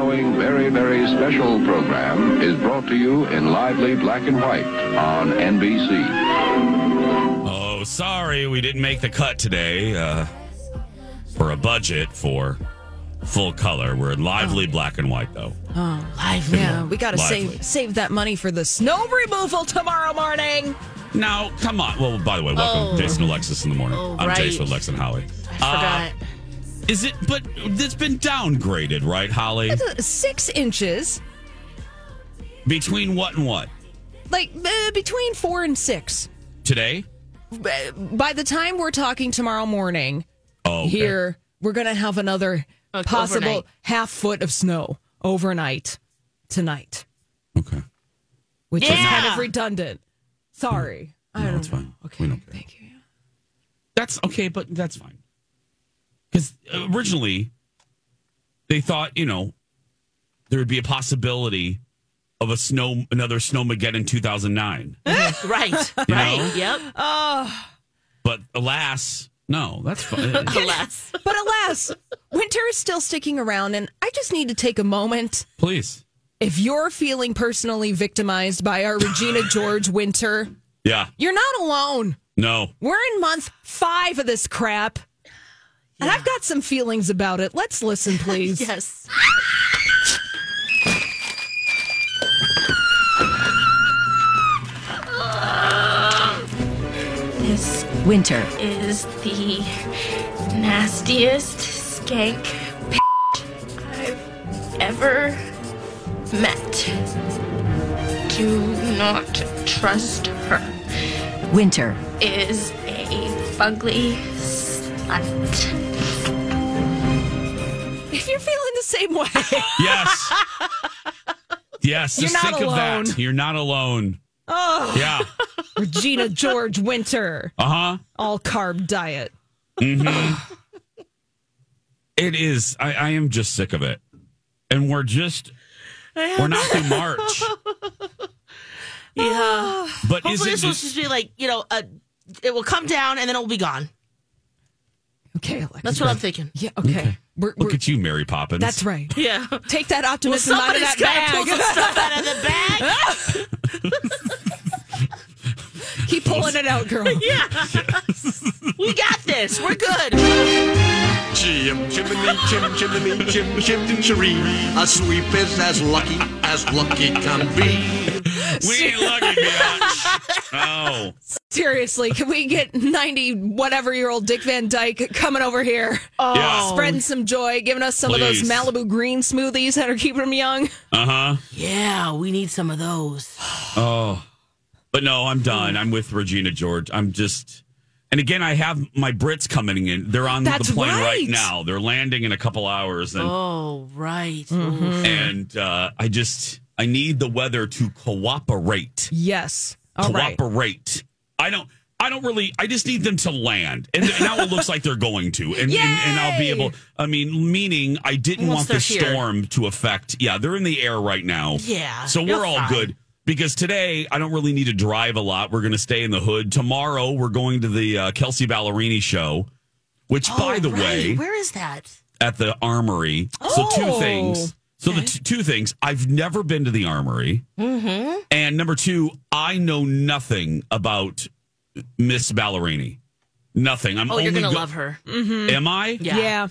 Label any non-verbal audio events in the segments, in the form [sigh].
Following very, very special program is brought to you in lively black and white on NBC. Oh, sorry, we didn't make the cut today uh, for a budget for full color. We're in lively black and white, though. Oh, lively. Yeah, we got to save save that money for the snow removal tomorrow morning. Now, come on. Well, by the way, welcome, Oh. Jason Alexis in the morning. Oh, I'm right. Jason Alex and Holly. Uh, I forgot. Is it? But it's been downgraded, right, Holly? Six inches, Between what and what? like uh, between four and six. Today? By the time we're talking tomorrow morning, Oh, okay. here we're gonna have another Like possible overnight. half foot of snow overnight tonight, Okay. which is kind of redundant. Sorry, I No, don't it's know. fine. Okay, We don't care. thank you. That's okay, but that's fine. Because uh, originally, they thought, you know, there would be a possibility of a snow, another snowmageddon 2009. [laughs] Right. [laughs] Right. know? Yep. But alas, no, that's fine. Uh, [laughs] alas. But alas, winter is still sticking around, and I just need to take a moment. Please. If you're feeling personally victimized by our Regina George winter, Yeah. you're not alone. No. We're in month five of this crap. And I've got some feelings about it. Let's listen, please. [laughs] Yes. This Winter. is the nastiest skank I've ever met. Do not trust her. Winter. Is a fugly slut. [laughs] If you're feeling the same way, Yes. [laughs] yes. You're just not think alone. of that. You're not alone. oh, Yeah. [laughs] Regina George winter, Uh huh. all carb diet. Mm-hmm. It is. I, I am just sick of it. And we're just, we're not through March. Yeah. But is Hopefully, it this will just be like, you know, uh, it will come down and then it will be gone. Okay, Alexa. That's what I'm thinking. Yeah, okay. We're, Look we're, at you, Mary Poppins. that's right. [laughs] Yeah. Take that Well, optimism out of that got to pull some stuff out of the bag. [laughs] Keep pulling it out, girl. [laughs] yeah. we got this. We're good. Chim chimney, chim chimney, chim chim chiree. A sweep is as lucky as lucky can be. we ain't lucky, bitch. Oh. Seriously, can we get 90 whatever year old Dick Van Dyke coming over here? Yeah. Spreading some joy, giving us some of those Malibu green smoothies that are keeping them young. Uh huh. Yeah, we need some of those. [sighs] Oh. But no, I'm done. I'm with Regina George. I'm just. And again, I have my Brits coming in. They're on That's the plane right. right. now. They're landing in a couple hours, and Oh, right. Mm-hmm. and uh, I just I need the weather to cooperate. Yes. All right. I don't. I don't really. I just need them to land, and now it looks like they're going to, and, and and I'll be able. I mean, meaning I didn't Once want the they're here. storm to affect. Yeah, they're in the air right now. Yeah, so you're we're all fine. good because today I don't really need to drive a lot. We're going to stay in the hood. Tomorrow we're going to the uh, Kelsea Ballerini show, which, by the Oh, right. way, where is that? at the Armory. So two things. So the t- two things. I've never been to the Armory, Mm-hmm. and number two, I know nothing about Miss Ballerini. Nothing. I'm Oh, only you're gonna go- love her. Am I? Yeah. Yeah.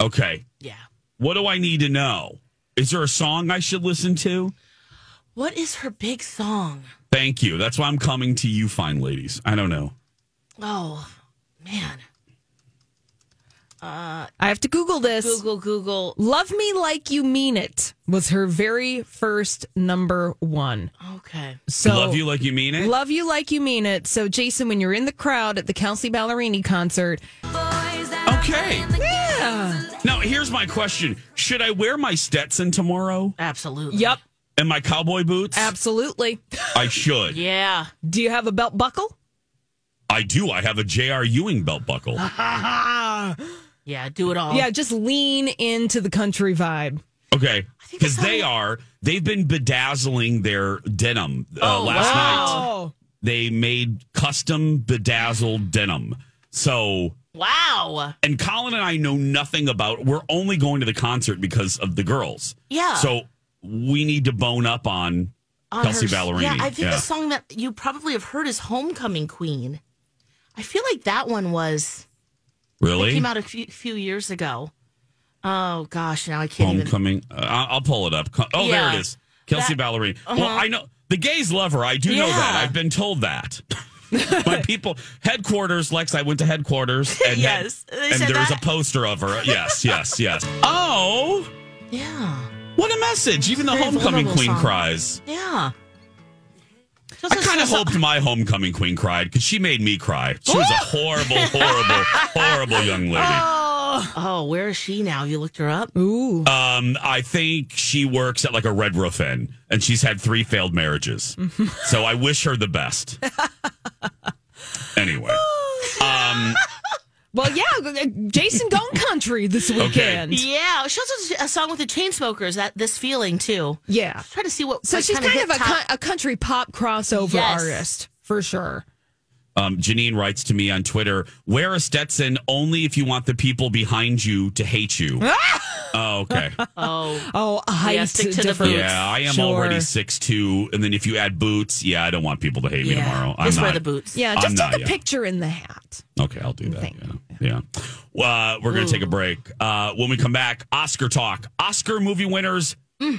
Okay. Yeah. What do I need to know? Is there a song I should listen to? What is her big song? Thank you. That's why I'm coming to you, fine ladies. I don't know. Oh, man. I have to Google this. Google, Google. Love Me Like You Mean It was her very first number one. Okay. So Love you like you mean it. Love You Like You Mean It. So, Jason, when you're in the crowd at the Kelsea Ballerini concert, okay. yeah. Now here's my question: Should I wear my Stetson tomorrow Absolutely. Yep, and my cowboy boots? absolutely. I should. Yeah. Do you have a belt buckle? I do. I have a J.R. Ewing belt buckle. [laughs] Yeah, do it all. Yeah, just lean into the country vibe. Okay, because they how- are. They've been bedazzling their denim uh, Oh, last night. Oh, They made custom bedazzled denim. So, Wow. and Colin and I know nothing about. We're only going to the concert because of the girls. Yeah. So we need to bone up on On Kelsea her- Ballerini. Yeah, I think Yeah. the song that you probably have heard is Homecoming Queen. I feel like that one was really came out a few, few years ago. Oh gosh, now I can't even. Homecoming. Uh, I'll pull it up. Oh, there it is. Kelsea That- Ballerini. Well, Uh-huh. I know the gays love her. I do know that. I've been told that. [laughs] My people, headquarters, Lex. I went to headquarters, [laughs] and Yes, they and there's that. a poster of her. Yes, yes, yes. [laughs] Oh, Yeah, what a message! Even the homecoming queen song. cries. yeah. I kind of hoped my homecoming queen cried because she made me cry. She was a horrible, [laughs] horrible, horrible young lady. Oh, where is she now? You looked her up. ooh. Um, I think she works at like a Red Roof Inn, and she's had three failed marriages. [laughs] so I wish her the best. [laughs] anyway, um, Well, yeah, Jason Gone Country this weekend. Yeah, she also has a song with the Chainsmokers. That this feeling too. Yeah. Try to see what. So like, she's kinda of a, top- co- a country pop crossover Yes. artist for sure. um, Janine writes to me on Twitter: "Wear a Stetson only if you want the people behind you to hate you." [laughs] oh, okay. [laughs] Oh, Oh, height stick to the boots. Yeah, I am Sure. already six two, and then if you add boots, yeah, I don't want people to hate me Yeah. tomorrow. I'm just wear not- the boots. Yeah, I'm just not, take a yeah. picture in the hat. Okay, I'll do that. Thank yeah. Yeah. Well, uh, we're going to take a break. Uh, when we come back, Oscar talk. Oscar movie winners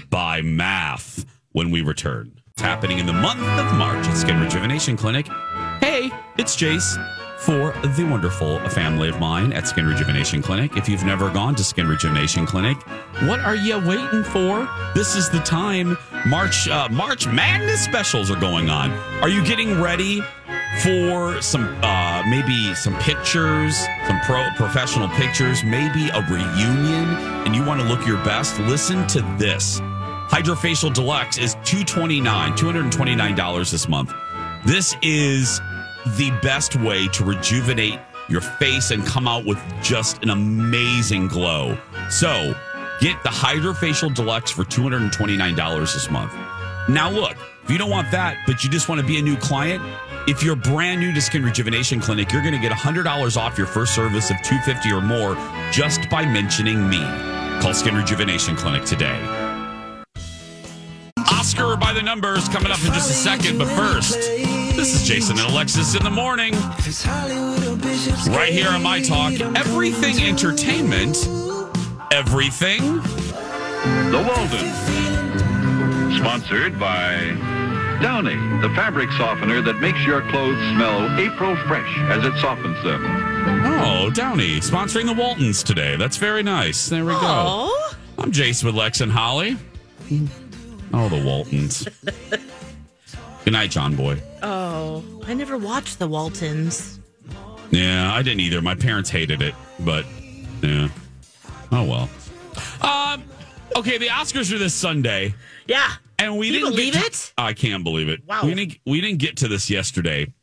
by math when we return. It's happening in the month of March at Skin Rejuvenation Clinic. Hey, it's Jace for the wonderful family of mine at Skin Rejuvenation Clinic. If you've never gone to Skin Rejuvenation Clinic, what are you waiting for? This is the time. March uh, March Madness specials are going on. Are you getting ready for some uh, maybe some pictures, some pro professional pictures, maybe a reunion, and you want to look your best? Listen to this. Hydrofacial Deluxe is 229, $229 this month. This is the best way to rejuvenate your face and come out with just an amazing glow. So, get the Hydrofacial Deluxe for $229 this month. Now, look, if you don't want that, but you just want to be a new client, if you're brand new to Skin Rejuvenation Clinic, you're going to get $100 off your first service of 250 or more just by mentioning me. Call Skin Rejuvenation Clinic today. Oscar by the numbers coming up in just a second, but first, this is Jason and Alexis in the morning. Right here on My Talk, everything entertainment, everything. The Walden. Sponsored by Downy, the fabric softener that makes your clothes smell April fresh as it softens them. Oh, Downy sponsoring the Waltons today. That's very nice. There we go. Oh, I'm Jace with Lex and Holly. Oh, the Waltons. [laughs] Good night, John Boy. oh, I never watched the Waltons. Yeah, I didn't either. My parents hated it, but yeah. Oh well. Um. Okay, the Oscars are this Sunday, Yeah, and we Can didn't believe get to- it? I can't believe it. Wow. We didn't. We didn't get to this yesterday.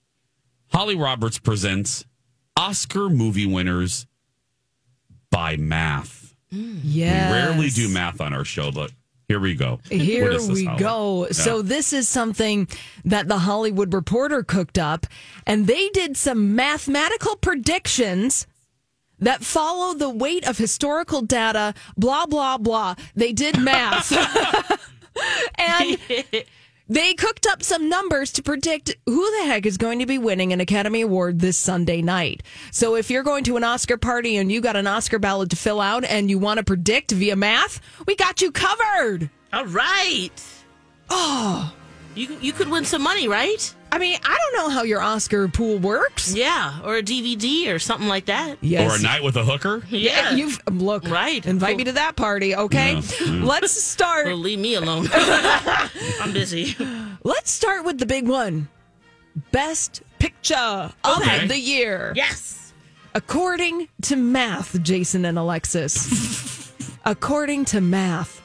Holly Roberts presents Oscar movie winners by math. Yeah. We rarely do math on our show, but here we go. Here this, we Holly? go. Yeah. So this is something that the Hollywood Reporter cooked up, and they did some mathematical predictions that follow the weight of historical data. Blah blah blah. They did math, [laughs] [laughs] and They cooked up some numbers to predict who the heck is going to be winning an Academy Award this Sunday night. So if you're going to an Oscar party and you got an Oscar ballot to fill out and you want to predict via math, we got you covered. All right. Oh, You you could win some money, right? I mean, I don't know how your Oscar pool works. Yeah, or a DVD or something like that. Yes. Or a night with a hooker? Yeah. You've look Right. Invite me to that party, okay? Yeah. Let's start. Well, leave me alone. [laughs] I'm busy. Let's start with the big one. Best picture Okay. of the year. Yes. According to math, Jason and Alexis. according to math,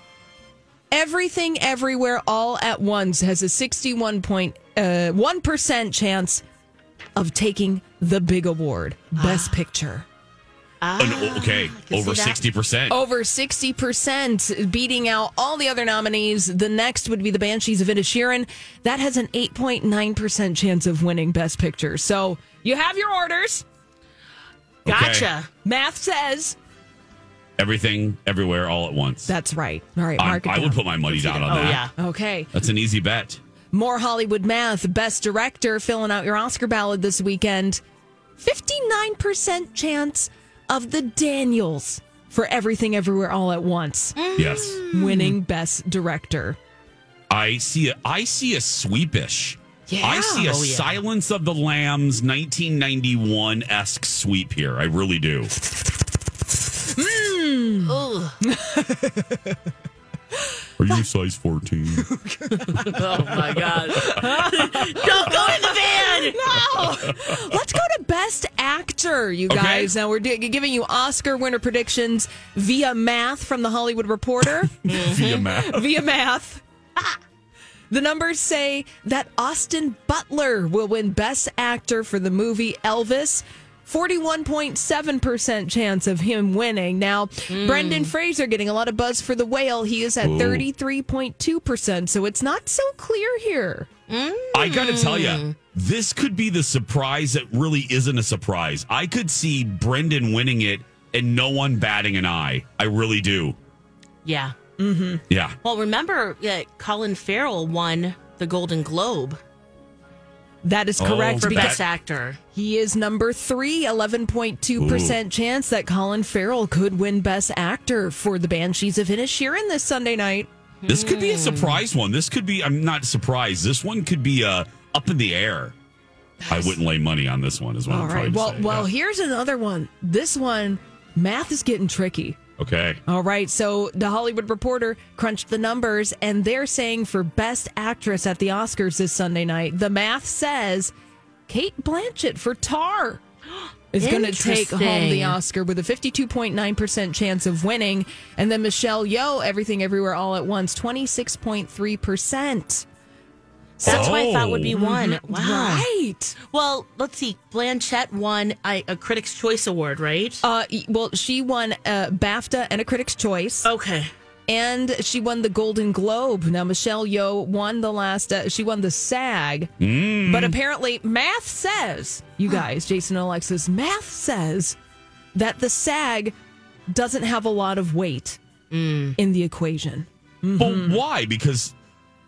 everything everywhere all at once has a Uh, 61.1% chance of taking the big award, Best Picture. An- okay, over 60%. Over 60%, beating out all the other nominees. The next would be The Banshees of Inisherin. That has an 8.9% chance of winning Best Picture. So you have your orders. Okay. Gotcha. Math says Everything, everywhere, all at once. that's right. All right, I, mark it I would put my money down on Oh that. yeah. Okay. That's an easy bet. More Hollywood math. Best director filling out your Oscar ballot this weekend. 59% chance of the Daniels for Everything Everywhere All at Once Yes. winning Best Director. I see a I see a sweepish. Yeah. I see a Oh, yeah. Silence of the Lambs 1991 esque sweep here. I really do. Hmm. Ugh. [laughs] Are you size 14? [laughs] Oh my god. [laughs] Don't go in the van. No! Let's go to Best Actor, you Okay. guys. Now we're do- giving you Oscar winner predictions via math from the Hollywood Reporter. [laughs] Mm-hmm. Via math. via math. The numbers say that Austin Butler will win Best Actor for the movie Elvis. 41.7% chance of him winning. Now, hmm. Brendan Fraser getting a lot of buzz for The Whale. He is at Ooh. 33.2%, so it's not so clear here. I got to tell you, this could be the surprise that really isn't a surprise. I could see Brendan winning it and no one batting an eye. I really do. Yeah. Mm-hmm. Yeah. Well, remember that Colin Farrell won the Golden Globe That is Oh, correct. for That- Best Actor. He is number three, 11.2% chance that Colin Farrell could win Best Actor for the Banshees of Inisherin this Sunday night. This could be a surprise one. This could be, I'm not surprised. This one could be uh, up in the air. I wouldn't lay money on this one, is what All I'm trying right. to Well, say. well, Yeah. here's another one. This one, math is getting tricky. Okay. All right. So the Hollywood Reporter crunched the numbers, and they're saying for Best Actress at the Oscars this Sunday night, the math says Cate Blanchett for Tár [gasps] is going to take home the Oscar with a 52.9% chance of winning. And then Michelle Yeoh, Everything Everywhere All at Once, 26.3%. That's what I thought Oh. would be oh. one. Mm-hmm. Wow. Right. Well, let's see. Blanchett won a, a Critics' Choice Award, right? Uh, well, she won a BAFTA and a Critics' Choice. okay. and she won the Golden Globe. Now Michelle Yeoh won the last. Uh, she won the SAG, mm. but apparently math says you guys, Jason and Alexis, math says that the SAG doesn't have a lot of weight mm. in the equation. But mm-hmm. why? Because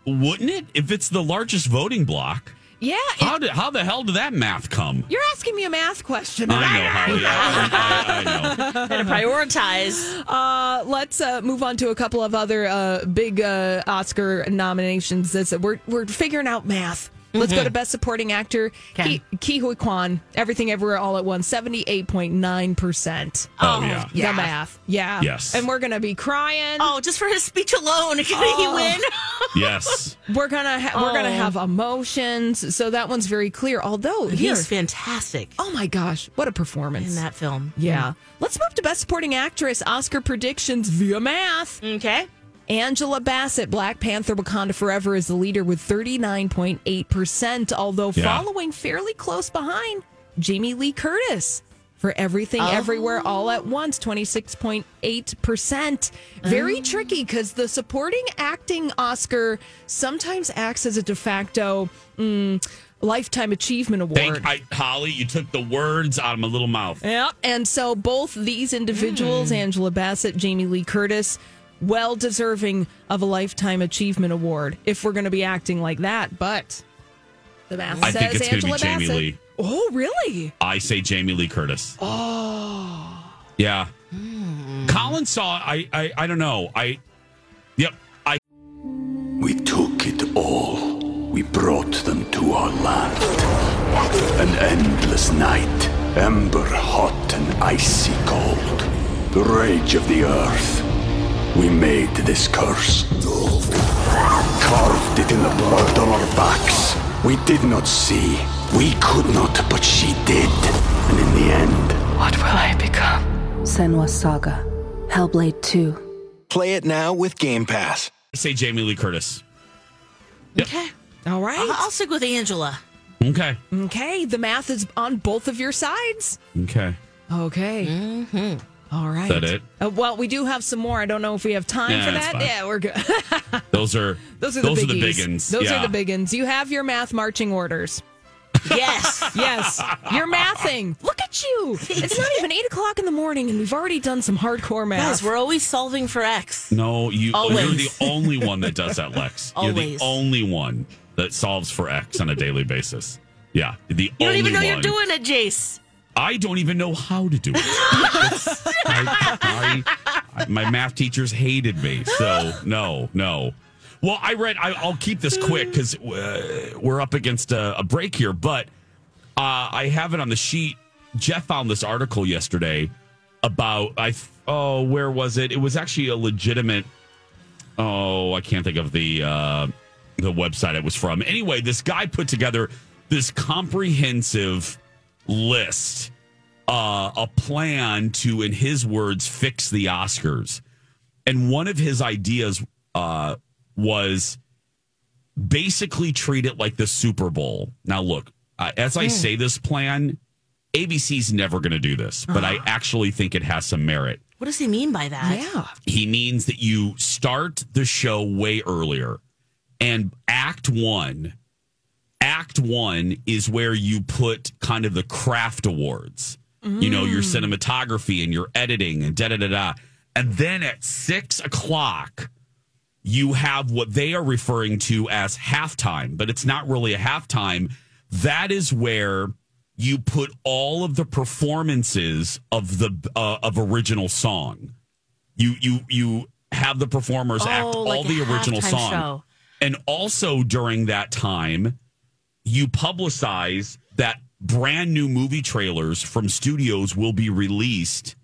wouldn't it? If it's the largest voting block, Yeah, it- how did how the hell did that math come? you're asking me a math question. I know, Holly. [laughs] I, I, I know. Got to prioritize. Uh, let's uh, move on to a couple of other uh, big uh, Oscar nominations. This we're we're figuring out math. Let's go to mm-hmm. Best Supporting Actor. Okay. Ki, Ke Huy Quan, Everything Everywhere All at Once, seventy eight point nine percent. Oh, oh yeah. The math, yeah, Yes. and we're gonna be crying. Oh, just for his speech alone, can he oh. win? [laughs] Yes. We're gonna ha- we're gonna Oh. have emotions. So that one's very clear. Although here, He's fantastic oh my gosh, what a performance in that film. Yeah. Mm-hmm. Let's move to Best Supporting Actress Oscar predictions via math. Okay. Angela Bassett, Black Panther Wakanda Forever, is the leader with 39.8%, although Yeah. following fairly close behind Jamie Lee Curtis for Everything Everywhere All at Once, 26.8%. Very tricky because the supporting acting Oscar sometimes acts as a de facto mm, lifetime achievement award. Thank I, Holly. You took the words out of my little mouth. Yep. And so both these individuals, Angela Bassett, Jamie Lee Curtis, well deserving of a lifetime achievement award if we're going to be acting like that. But the math I says think it's going be Angela Jamie Bassett. Lee. Oh, really? I say Jamie Lee Curtis. Oh. Yeah. Hmm. Colin saw. I. I. I don't know. I. Yep. I. We took it all. We brought them to our land. An endless night, ember hot and icy cold. The rage of the earth. We made this curse. Carved it in the blood on our backs. We did not see. We could not, but she did. And in the end, What will I become? Senua's Saga. Hellblade 2. Play it now with Game Pass. I say Jamie Lee Curtis. Okay. All right. I'll, I'll stick with Angela. Okay. okay. The math is on both of your sides. Okay. Okay. Mm-hmm. All right. that it? Uh, well, we do have some more. I don't know if we have time Yeah, for that. fine. Yeah, we're good. [laughs] Those are. Those are the those biggies. are the big ones. Those yeah. are the big ones. You have your math marching orders. Yes. [laughs] Yes, you're mathing. Look at you. It's not even eight o'clock in the morning, and we've already done some hardcore math. Guys, we're always solving for X. No, you. Always. You're the [laughs] only one that does that, Lex. Always. You're the only one that solves for X on a daily basis. Yeah, the You don't even know one. you're doing it, Jace. I don't even know how to do it. I, I- my math teachers hated me, so no, no. Well, I read. I, I'll keep this quick because uh, we're up against a, a break here. But uh, I have it on the sheet. Jeff found this article yesterday about I. Oh, where was it? It was actually a legitimate. Oh, I can't think of the uh, the website it was from. Anyway, this guy put together this comprehensive list, uh, a plan to, in his words, fix the Oscars. And one of his ideas uh, was basically treat it like the Super Bowl. Now, look, uh, as I say this plan, ABC's never going to do this, but I actually think it has some merit. What does he mean by that? yeah. He means that you start the show way earlier. And act one, act one is where you put kind of the craft awards, you know, your cinematography and your editing and da da da da. And then at six o'clock, you have what they are referring to as halftime, but it's not really a halftime. That is where you put all of the performances of the uh, of original song. You you you have the performers act Oh, all like a the original song. show. And also during that time, you publicize that brand new movie trailers from studios will be released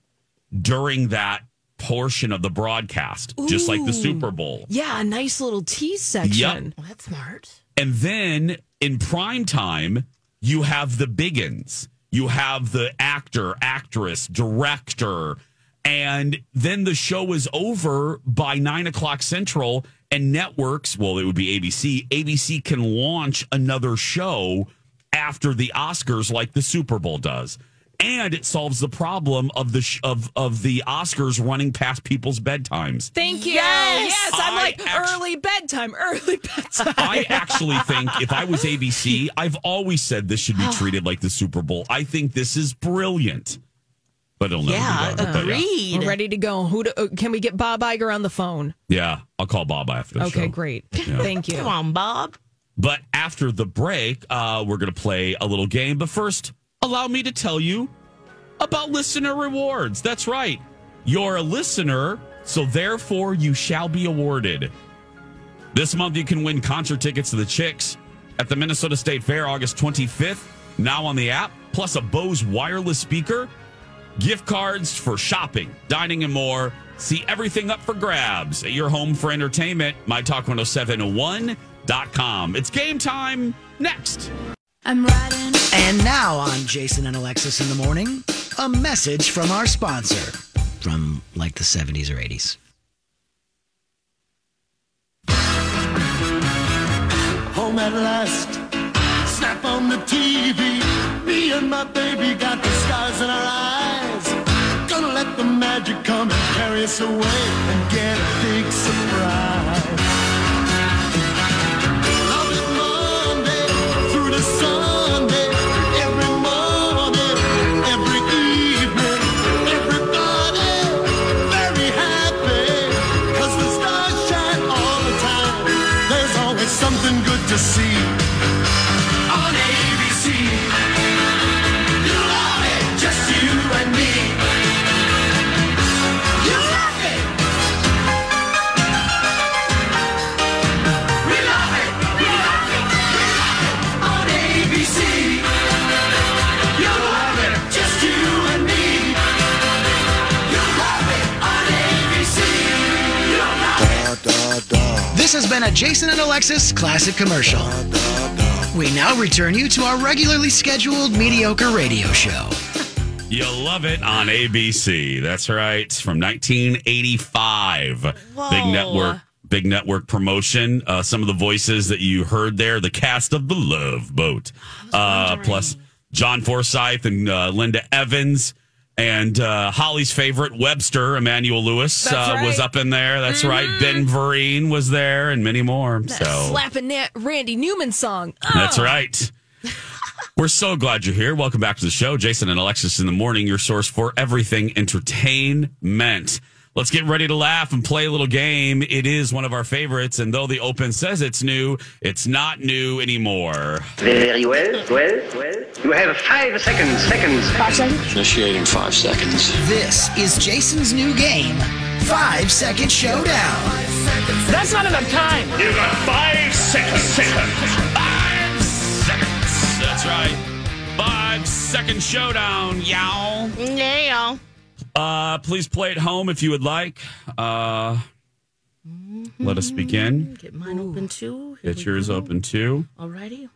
during that portion of the broadcast, just like the Super Bowl. Yeah, a nice little tease section. Well, that's smart. And then in prime time, you have the biggins. You have the actor, actress, director. And then the show is over by nine o'clock central, and networks, well, it would be ABC, ABC can launch another show after the Oscars like the Super Bowl does. And it solves the problem of the sh- of of the Oscars running past people's bedtimes. Thank you. Yes! Yes, I'm I like act- early bedtime, early [laughs] bedtime. I actually think if I was ABC, I've always said this should be oh. treated like the Super Bowl. I think this is brilliant. But it'll never Yeah, be done. But yeah. agreed. We're ready to go. Who do, uh, can we get Bob Iger on the phone? Yeah, I'll call Bob after the Okay, show. great. [laughs] Thank you. Come on, Bob. But after the break, uh, we're going to play a little game. But first, allow me to tell you about listener rewards. That's right. You're a listener, so therefore you shall be awarded. This month, you can win concert tickets to the Chicks at the Minnesota State Fair August 25th, now on the app, plus a Bose wireless speaker, gift cards for shopping, dining, and more. See everything up for grabs at your home for entertainment, mytalk1071.com. It's game time next. I'm riding. And now on Jason and Alexis in the morning, a message from our sponsor from like the 70s or 80s. Home at last. On the TV. Me and my baby got the stars in our eyes. Gonna let the magic come and carry us away and get a big surprise. This has been a Jason and Alexis classic commercial. We now return you to our regularly scheduled mediocre radio show. You love it on ABC. That's right. From 1985. Whoa. Big network. Big network promotion. Uh, some of the voices that you heard there, the cast of The Love Boat. Uh, plus John Forsythe and uh, Linda Evans. And uh, Holly's favorite, Webster, Emmanuel Lewis, That's uh, was up in there. That's right. Ben Vereen was there and many more. That so slapping that Randy Newman song. that's Oh. right. [laughs] We're so glad you're here. Welcome back to the show. Jason and Alexis in the morning, your source for everything entertainment. Let's get ready to laugh and play a little game. It is one of our favorites, and though the open says it's new, it's not new anymore. Very well, well, well. You have five seconds, seconds. Five seconds? Initiating five seconds. This is Jason's new game, Five Second Showdown. That's not enough time. You got five seconds. Five seconds. That's right. Five second showdown, y'all. Yeah. Uh, please play at home if you would like. Uh, let us begin. Get mine open too. Here Get yours go. open too. Alrighty.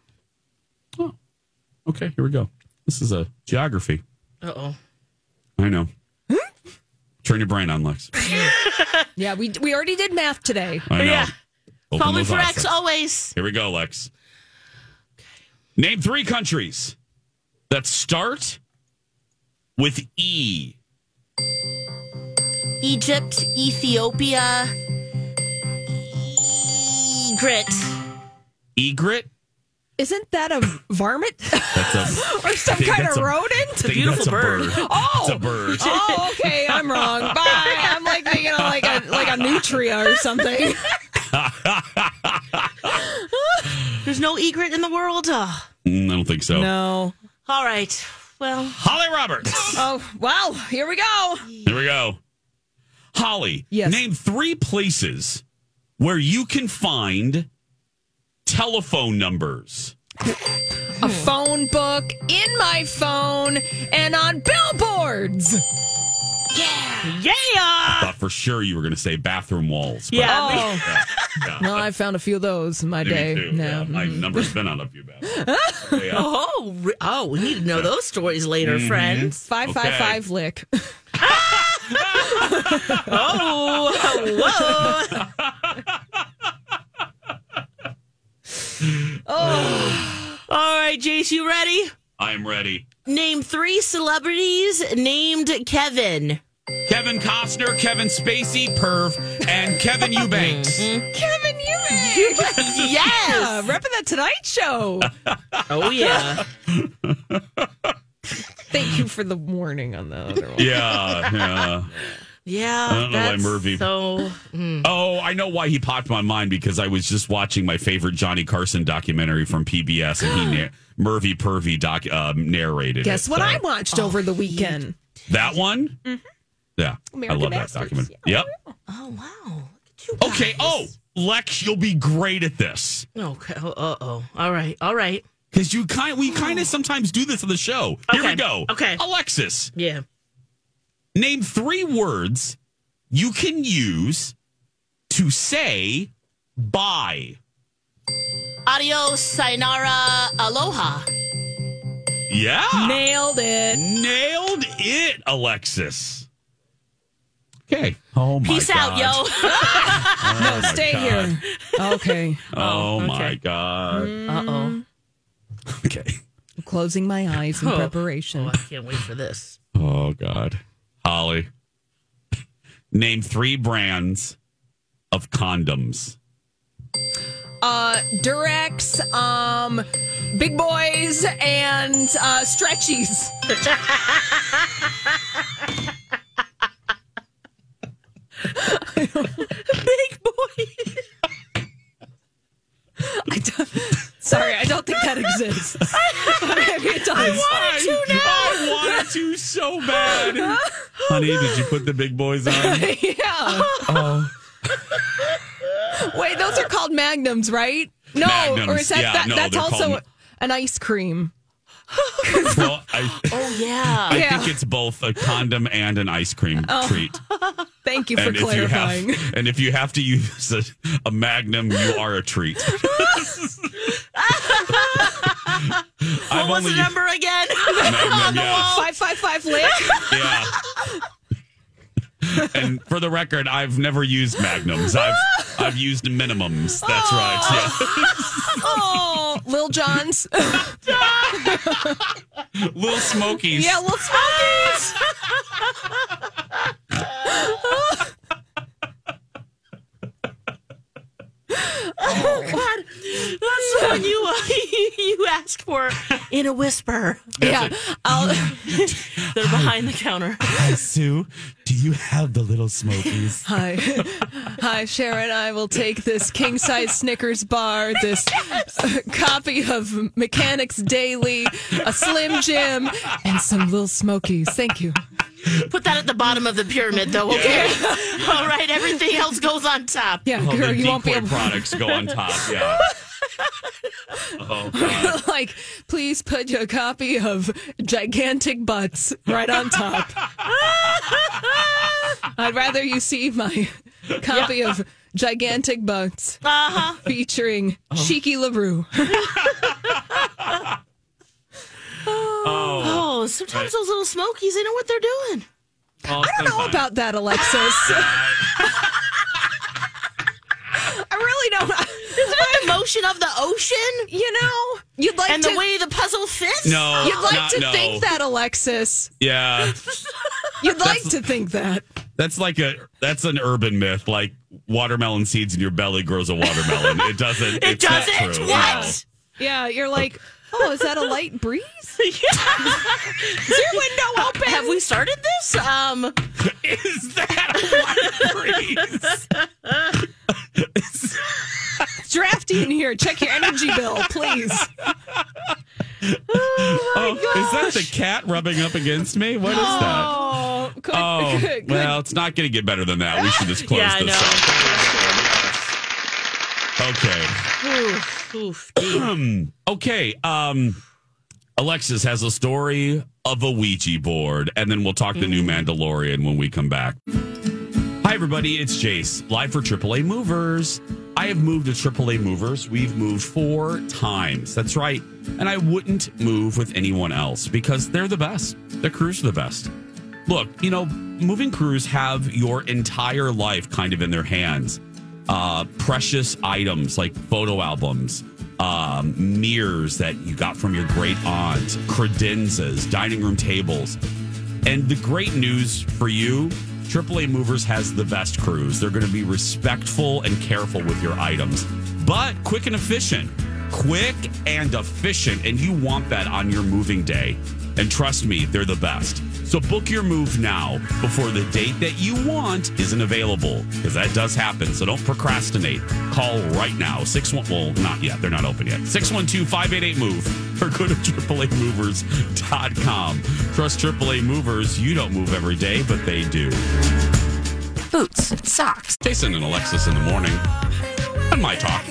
Okay, here we go. This is a geography. Uh oh. I know. Turn your brain on, Lex. [laughs] Yeah, we we already did math today. I know. Yeah. Open Probably for eyes. X always. Here we go, Lex. Name three countries that start with E. Egypt, Ethiopia, Egret. Egret? Isn't that a varmint [laughs] That's a [laughs] or some kind of a- rodent? I think that's a bird. Oh, It's a bird. [laughs] Oh, okay, I'm wrong. Bye. I'm like thinking of like a like a nutria or something. There's no egret in the world. Oh. Mm, I don't think so. No. All right. Well, Holly Roberts. Oh well, here we go. Here we go. Holly, Yes. name three places where you can find telephone numbers. A phone book in my phone and on billboards. Yeah. Yeah. I thought for sure you were going to say bathroom walls. but- Yeah. Oh, yeah. no, I found a few of those in my Me day. too. No. Yeah, my number's been on a few bathrooms. Yeah. [laughs] Oh, re- oh, we need to know those stories later, Mm-hmm. friends. Five five Okay. five lick. [laughs] [laughs] Oh, whoa. oh. [sighs] All right, Jace, you ready? I'm ready. Name three celebrities named Kevin. Kevin Costner, Kevin Spacey, Perv, and Kevin Eubanks. [laughs] Mhm. Kevin [laughs] Eubanks. Yeah, Yes. repping the Tonight Show. [laughs] Oh, yeah. Thank you for the warning on the other one. yeah, yeah. Yeah. I don't know why Murphy- So, hmm. Oh, I know why he popped my mind because I was just watching my favorite Johnny Carson documentary from PBS, and he [gasps] na- Murphy Pervy doc um, narrated. Guess it, what so- I watched over the weekend? That one. Yeah, American I love that document. Yeah. Yep. oh, wow. Look at you. Okay. Oh, Lex, you'll be great at this Okay. Uh oh. All right. All right. because you kind we kind of sometimes do this on the show. Here we go. okay. Alexis, Yeah. name three words you can use to say bye. Adios, sayonara, aloha. Yeah. Nailed it. Nailed it, Alexis. Okay. Oh my Peace out, God. yo. [laughs] No, stay God. here. Okay. Oh, my okay. god. Uh oh. Okay. I'm closing my eyes in Oh. preparation. Oh, I can't wait for this. Oh god. Holly. Name three brands of condoms. Uh, Durex, um, Big Boys, and uh, Stretchies. [laughs] Big boy. [laughs] Sorry, I don't think that exists. [laughs] Maybe it does. I wanted to so bad. Honey, did you put the big boys on? yeah. Oh. Wait, those are called magnums, right? No, Magnums, or is that, yeah, that no, that's also called- an ice cream? [laughs] Well, I, Oh yeah. I Yeah. think it's both a condom and an ice cream Oh. treat. [laughs] Thank you for and if you clarifying. have, and if you have to use a, a magnum, you are a treat. [laughs] What was the number again? Magnum, yeah. Five five five lick. Yeah. And for the record, I've never used magnums. I've I've used minimums. That's right. Yeah. Oh, Lil John's. [laughs] Lil Smokies. Yeah, Lil Smokies. [laughs] Oh God, that's the one you uh, [laughs] you ask for in a whisper. Yeah, I'll, [laughs] They're behind the counter. Hi, Sue, do you have the Little Smokies? Hi. Hi, Sharon. I will take this king size Snickers bar, this uh, copy of Mechanics Daily, a Slim Jim, and some Little Smokies. Thank you. Put that at the bottom of the pyramid, though. Okay. [laughs] All right. Everything else goes on top. Yeah, Oh, girl, the you won't be decoy able products go on top. Yeah. [laughs] Oh, [laughs] God. like, please put your copy of Gigantic Butts right on top. I'd rather you see my copy of Gigantic Butts Uh-huh. featuring Cheeky LaRue. Oh. oh, sometimes those little smokies, they know what they're doing. Oh, I don't know sometimes. about that, Alexis. [laughs] I really don't. Is that the motion of the ocean? You know, you'd like and to. the way the puzzle fits? No. You'd like not- to no. think that, Alexis. Yeah. You'd like to think that. That's like a that's an urban myth. Like watermelon seeds in your belly grows a watermelon. It doesn't. It it's doesn't. true. What? Yeah, you're like, oh, is that a light breeze? [laughs] Is your window open? Have we started this? Um, [laughs] Is that a light breeze? [laughs] Drafty in here. Check your energy bill, please. Oh, is that the cat rubbing up against me? What is that? Oh, good, Oh, good, good. well, it's not going to get better than that. We should just close yeah, this up. Okay. Oof, deep. [clears throat] Okay. Um, Alexis has a story of a Ouija board, and then we'll talk the new Mandalorian when we come back. Hi, everybody. It's Jace, live for AAA Movers. I have moved to AAA Movers. We've moved four times. That's right. And I wouldn't move with anyone else because they're the best. The crews are the best. Look, you know, moving crews have your entire life kind of in their hands. Uh, precious items like photo albums, um, mirrors that you got from your great aunt, credenzas, dining room tables. And the great news for you, AAA Movers has the best crews. They're going to be respectful and careful with your items, but quick and efficient. Quick and efficient. And you want that on your moving day. And trust me, they're the best. So book your move now before the date that you want isn't available because that does happen. So don't procrastinate. Call right now. 61 well, not yet. They're not open yet. 612-588-MOVE or go to [laughs] AAAmovers.com. Trust AAA Movers. You don't move every day, but they do. Boots, socks. Jason and Alexis in the morning on My Talk.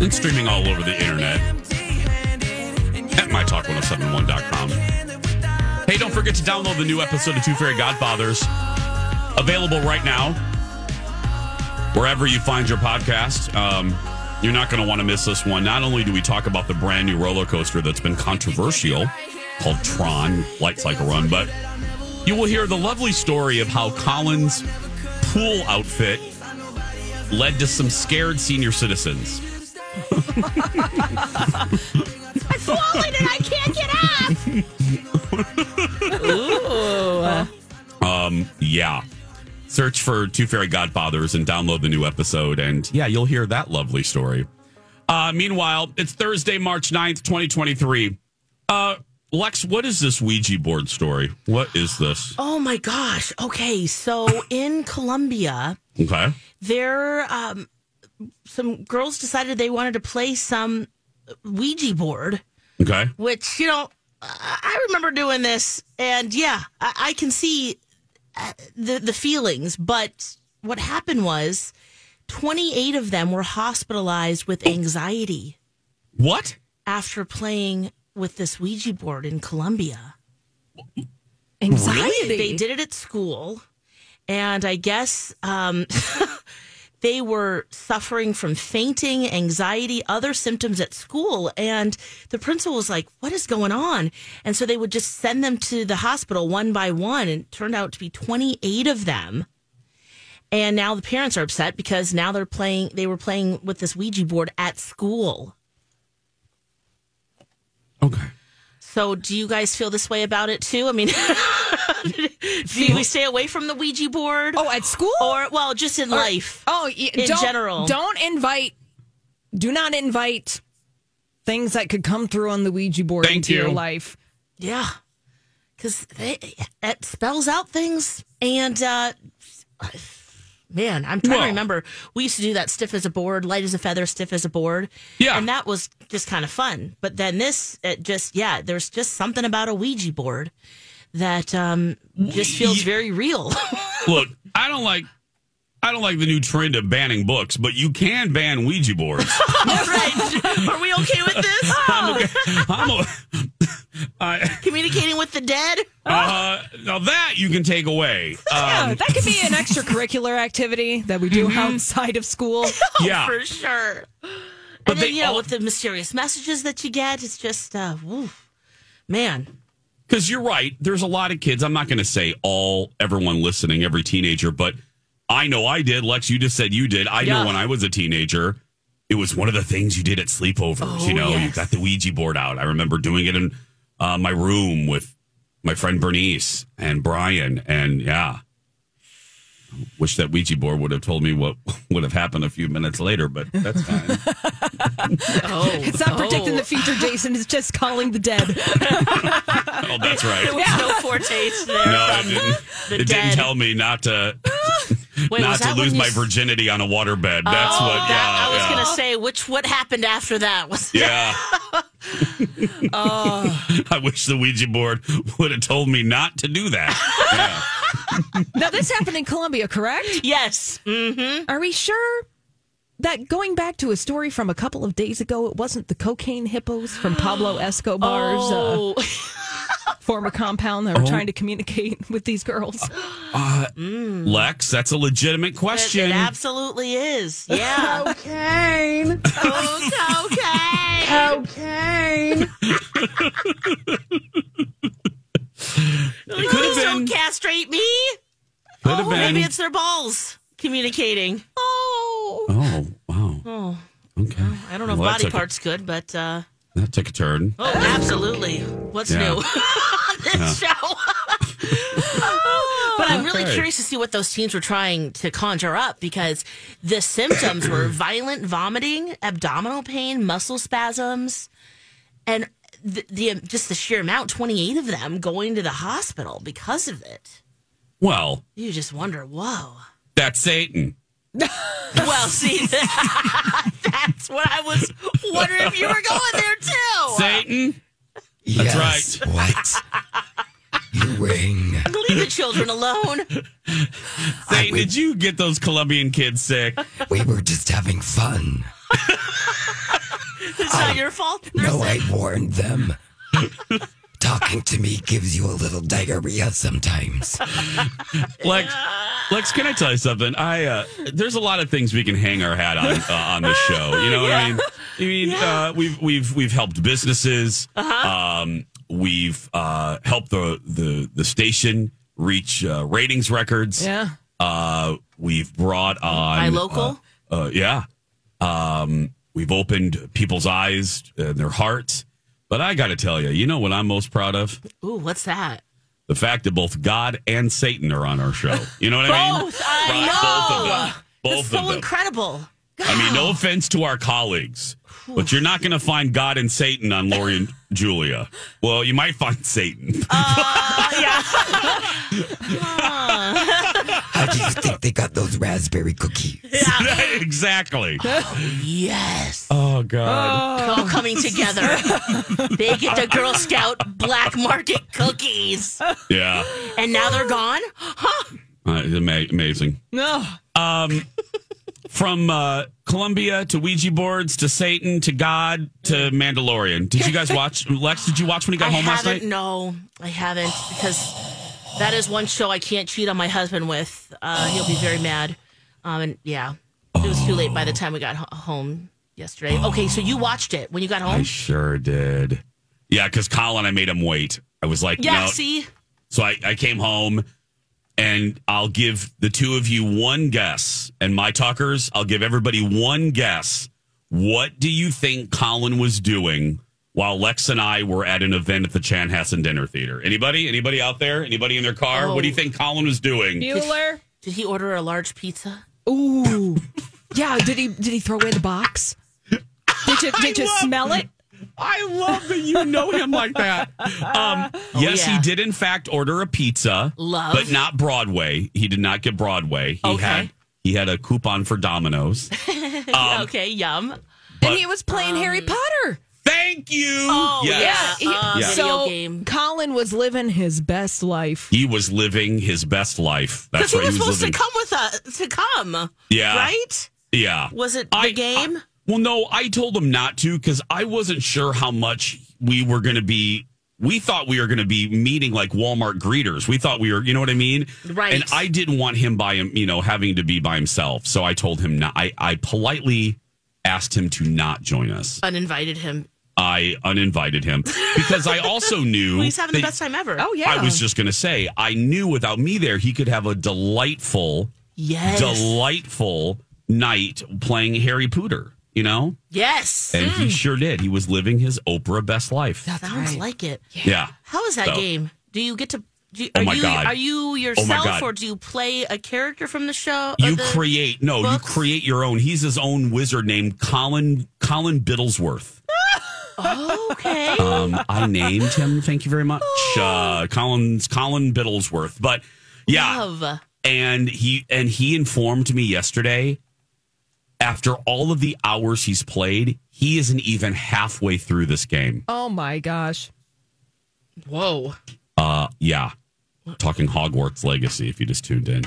And streaming all over the internet at MyTalk1071.com. Hey, don't forget to download the new episode of Two Fairy Godfathers. Available right now. Wherever you find your podcast. Um, you're not going to want to miss this one. Not only do we talk about the brand new roller coaster that's been controversial called Tron Light Cycle Run, but you will hear the lovely story of how Colin's pool outfit led to some scared senior citizens. I've fallen and I can't get up. [laughs] Um, yeah. Search for Two Fairy Godfathers and download the new episode. And yeah, you'll hear that lovely story. Uh, meanwhile, it's Thursday, March 9th, 2023. Uh, Lex, what is this Ouija board story? What is this? Oh my gosh. Okay, so [laughs] in Colombia, Okay. they're um, some girls decided they wanted to play some Ouija board, Okay. which you know I remember doing this, and yeah, I, I can see the the feelings. But what happened was, twenty eight of them were hospitalized with anxiety What? after playing with this Ouija board in Colombia. Anxiety. They did it at school, and I guess um, [laughs] they were suffering from fainting, anxiety, other symptoms at school. And the principal was like, What is going on? And so they would just send them to the hospital one by one, and it turned out to be 28 of them. And now the parents are upset because now they're playing, they were playing with this Ouija board at school. Okay. So, do you guys feel this way about it too? I mean, [laughs] [laughs] do we stay away from the Ouija board? Oh, at school? or well, just in life? Oh, y- in don't, general. Don't invite. Do not invite things that could come through on the Ouija board Thank into your life. Yeah, because it spells out things, and uh, man, I'm trying Well- to remember. We used to do that stiff as a board, light as a feather, stiff as a board. Yeah. and that was just kind of fun. But then this, it just yeah, there's just something about a Ouija board that um, just feels very real. [laughs] Look, I don't like I don't like the new trend of banning books, but you can ban Ouija boards. [laughs] right? Are we okay with this? [laughs] I'm okay. I'm a, I, Communicating with the dead? uh, now that you can take away. Yeah, Um, that could be an extracurricular activity that we do outside of school. yeah. for sure. But and they then, you know, all- with the mysterious messages that you get, it's just, uh, woof. man. Because you're right. There's a lot of kids. I'm not going to say all, everyone listening, every teenager, but I know I did. Lex, you just said you did. I Yeah. know when I was a teenager, it was one of the things you did at sleepovers. Oh, you know, you got the Ouija board out. I remember doing it in uh, my room with my friend Bernice and Brian. And yeah, wish that Ouija board would have told me what [laughs] would have happened a few minutes later, but that's fine. [laughs] Oh, It's not predicting the oh. future, Jason. It's just calling the dead. [laughs] oh, that's right. There was no foretaste there No, it didn't. the It dead. didn't tell me not to [gasps] Wait, not to lose my s- virginity on a waterbed. That's Oh, what. that- Yeah, I was yeah. going to say, which what happened after that was Yeah. Oh. I wish the Ouija board would have told me not to do that. Yeah. Now, this happened in Colombia, correct? yes. Mm-hmm. Are we sure that going back to a story from a couple of days ago, it wasn't the cocaine hippos from Pablo Escobar's Oh, [laughs] uh, former compound that were Oh. trying to communicate with these girls? Uh, Lex, that's a legitimate it, question. it absolutely is. Yeah. Cocaine. oh, cocaine. Cocaine. [laughs] it could have Please don't castrate me. Could have Oh, been. maybe it's their balls communicating. Oh. oh wow. Oh, Okay. I don't know Well, if body took a- parts good, but uh, that took a turn. oh, absolutely. What's Yeah. new on [laughs] this show? [laughs] but I'm really Okay. curious to see what those teens were trying to conjure up because the symptoms were [clears throat] violent vomiting, abdominal pain, muscle spasms, and the, the just the sheer amount 28 of them going to the hospital because of it. Well, You just wonder, whoa. that's Satan. [laughs] Well, see, [laughs] that's what I was wondering if you were going there too. Satan. yes, What? You ring. [laughs] Leave the children alone. Satan, did you get those Colombian kids sick? We were just having fun. [laughs] It's not your fault. They're No. I warned them. Talking to me gives you a little diarrhea sometimes. Lex, Lex, can I tell you something? I uh, there's a lot of things we can hang our hat on uh, on this [laughs] show. You know what I mean? I mean, uh, we've we've we've helped businesses. Um, we've uh, helped the the the station reach uh, ratings records. Yeah. Uh, we've brought on Buy local? Uh, uh, yeah. Um, we've opened people's eyes and their hearts. But I got to tell you, you know what I'm most proud of? Ooh, what's that? the fact that both God and Satan are on our show. You know what I mean? Both. I Right, know. Both of them. Both That's so them. incredible. I mean, no offense to our colleagues, but you're not going to find God and Satan on Lori and Julia. Well, you might find Satan. Uh, yeah. [laughs] [laughs] I do you think they got those raspberry cookies? [laughs] exactly. Yes. Oh God. All coming together. they get the Girl Scout black market cookies. Yeah. And now they're gone? Huh. Uh, ama- amazing. No. Um, from uh, Colombia to Ouija boards to Satan to God to Mandalorian. Did you guys watch? Lex, did you watch when he got I home last haven't, night? no, I haven't because that is one show I can't cheat on my husband with. Uh, he'll be very mad. Um, and yeah, it was too late by the time we got ho- home yesterday. Okay, so you watched it when you got home? I sure did. Yeah, because Colin, I made him wait. I was like, Yeah, no. see? So I, I came home and I'll give the two of you one guess. And my talkers, I'll give everybody one guess. What do you think Colin was doing while Lex and I were at an event at the Chanhassen Dinner Theater? Anybody? Anybody out there? Anybody in their car? What do you Oh. think Colin was doing? Bueller. Did he order a large pizza? Ooh. [laughs] Yeah. Did he? Did he throw away the box? Did you? Did you smell it? I love that you know him like that. Um, yes, yeah. he did in fact order a pizza, Love. but not Broadway. He did not get Broadway. He Okay. had he had a coupon for Domino's. [laughs] Um, okay, yum. and he was playing Harry Potter. Thank you. Oh, Yes. yeah. He- uh, Yeah. So game. Colin was living his best life. He was living his best life. That's Because he right. was He was supposed living. to come with us to come. Yeah. Right? Yeah. Was it the I- game? I- well, no, I told him not to because I wasn't sure how much we were going to be. We thought we were going to be meeting like Walmart greeters. We thought we were, you know what I mean? Right. And I didn't want him by him, you know, having to be by himself. So I told him not. I, I politely asked him to not join us. Uninvited him. I uninvited him because I also [laughs] knew Well, he's having the best time ever. Oh yeah. I was just going to say, I knew without me there, he could have a delightful, Yes. delightful night playing Harry Potter, you know? Yes. And he mm. sure did. He was living his Oprah best life. That sounds like it. yeah. How is that So- game? Do you get to? Do you, Oh are my you, God. Are you oh yourself, God. or do you play a character from the show? Uh, you the- create no, books? you create your own. He's his own wizard named Colin Colin Biddlesworth. Okay. Um, I named him. Thank you very much, uh, Colin's Colin Biddlesworth. But yeah, Love. and he and he informed me yesterday after all of the hours he's played he isn't even halfway through this game oh my gosh. Whoa. uh yeah talking hogwarts legacy if you just tuned in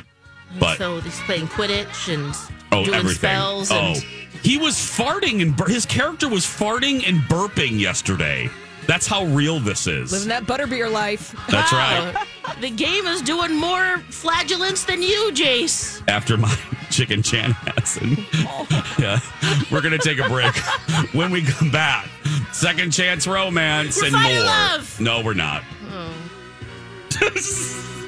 but so he's playing Quidditch and oh doing everything spells. oh And, he was farting and bur- his character was farting and burping yesterday that's how real this is Living that butterbeer life. that's Wow. right The game is doing more flagellants than you, Jace. after my [laughs] chicken chanhassen. [laughs] yeah, we're gonna take a break. when we come back, second chance romance We're and more. love. No, we're not. Oh. [laughs]